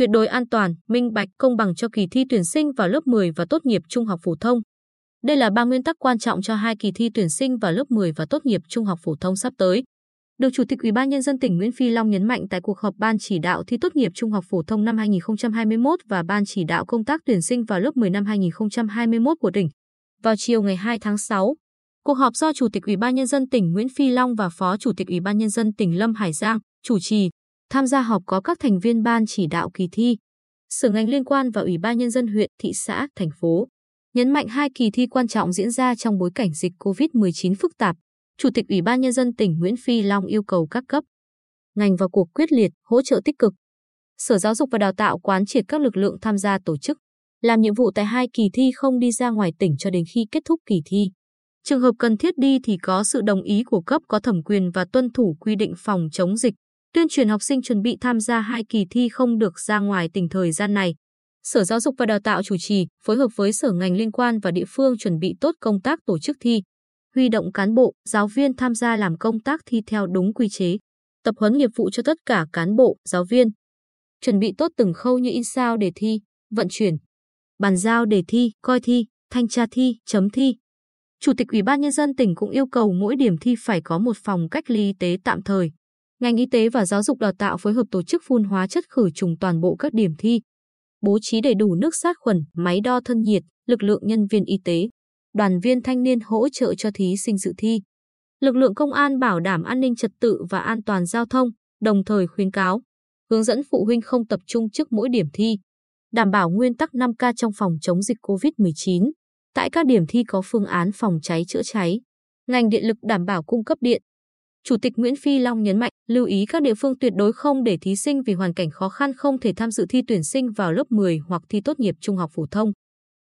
tuyệt đối an toàn, minh bạch, công bằng cho kỳ thi tuyển sinh vào lớp 10 và tốt nghiệp trung học phổ thông. Đây là ba nguyên tắc quan trọng cho hai kỳ thi tuyển sinh vào lớp 10 và tốt nghiệp trung học phổ thông sắp tới. Được Chủ tịch Ủy ban nhân dân tỉnh Nguyễn Phi Long nhấn mạnh tại cuộc họp Ban chỉ đạo thi tốt nghiệp trung học phổ thông năm 2021 và Ban chỉ đạo công tác tuyển sinh vào lớp 10 năm 2021 của tỉnh. Vào chiều ngày 2 tháng 6, cuộc họp do Chủ tịch Ủy ban nhân dân tỉnh Nguyễn Phi Long và Phó Chủ tịch Ủy ban nhân dân tỉnh Lâm Hải Giang chủ trì. Tham gia họp có các thành viên ban chỉ đạo kỳ thi, sở ngành liên quan và Ủy ban nhân dân huyện, thị xã, thành phố. Nhấn mạnh hai kỳ thi quan trọng diễn ra trong bối cảnh dịch COVID-19 phức tạp, Chủ tịch Ủy ban nhân dân tỉnh Nguyễn Phi Long yêu cầu các cấp ngành vào cuộc quyết liệt, hỗ trợ tích cực. Sở Giáo dục và Đào tạo quán triệt các lực lượng tham gia tổ chức, làm nhiệm vụ tại hai kỳ thi không đi ra ngoài tỉnh cho đến khi kết thúc kỳ thi. Trường hợp cần thiết đi thì có sự đồng ý của cấp có thẩm quyền và tuân thủ quy định phòng chống dịch. Tuyên truyền học sinh chuẩn bị tham gia hai kỳ thi không được ra ngoài tỉnh thời gian này. Sở Giáo dục và Đào tạo chủ trì, phối hợp với sở ngành liên quan và địa phương chuẩn bị tốt công tác tổ chức thi, huy động cán bộ, giáo viên tham gia làm công tác thi theo đúng quy chế, tập huấn nghiệp vụ cho tất cả cán bộ, giáo viên. Chuẩn bị tốt từng khâu như in sao đề thi, vận chuyển, bàn giao đề thi, coi thi, thanh tra thi, chấm thi. Chủ tịch Ủy ban Nhân dân tỉnh cũng yêu cầu mỗi điểm thi phải có một phòng cách ly y tế tạm thời. Ngành y tế và giáo dục đào tạo phối hợp tổ chức phun hóa chất khử trùng toàn bộ các điểm thi, bố trí đầy đủ nước sát khuẩn, máy đo thân nhiệt, lực lượng nhân viên y tế, đoàn viên thanh niên hỗ trợ cho thí sinh dự thi. Lực lượng công an bảo đảm an ninh trật tự và an toàn giao thông, đồng thời khuyến cáo, hướng dẫn phụ huynh không tập trung trước mỗi điểm thi, đảm bảo nguyên tắc 5K trong phòng chống dịch COVID-19. Tại các điểm thi có phương án phòng cháy chữa cháy, ngành điện lực đảm bảo cung cấp điện. Chủ tịch Nguyễn Phi Long nhấn mạnh, lưu ý các địa phương tuyệt đối không để thí sinh vì hoàn cảnh khó khăn không thể tham dự thi tuyển sinh vào lớp 10 hoặc thi tốt nghiệp trung học phổ thông.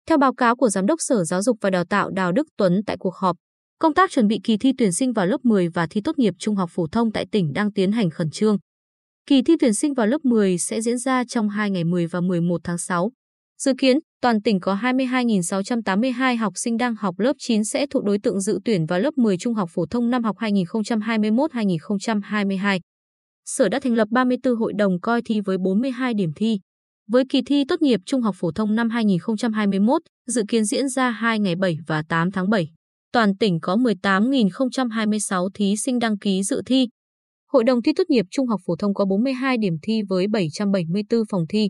Theo báo cáo của Giám đốc Sở Giáo dục và Đào tạo Đào Đức Tuấn tại cuộc họp, công tác chuẩn bị kỳ thi tuyển sinh vào lớp 10 và thi tốt nghiệp trung học phổ thông tại tỉnh đang tiến hành khẩn trương. Kỳ thi tuyển sinh vào lớp 10 sẽ diễn ra trong 2 ngày 10 và 11 tháng 6. Dự kiến, toàn tỉnh có 22.682 học sinh đang học lớp 9 sẽ thuộc đối tượng dự tuyển vào lớp 10 trung học phổ thông năm học 2021-2022. Sở đã thành lập 34 hội đồng coi thi với 42 điểm thi. Với kỳ thi tốt nghiệp trung học phổ thông năm 2021, dự kiến diễn ra 2 ngày 7 và 8 tháng 7. Toàn tỉnh có 18.026 thí sinh đăng ký dự thi. Hội đồng thi tốt nghiệp trung học phổ thông có 42 điểm thi với 774 phòng thi.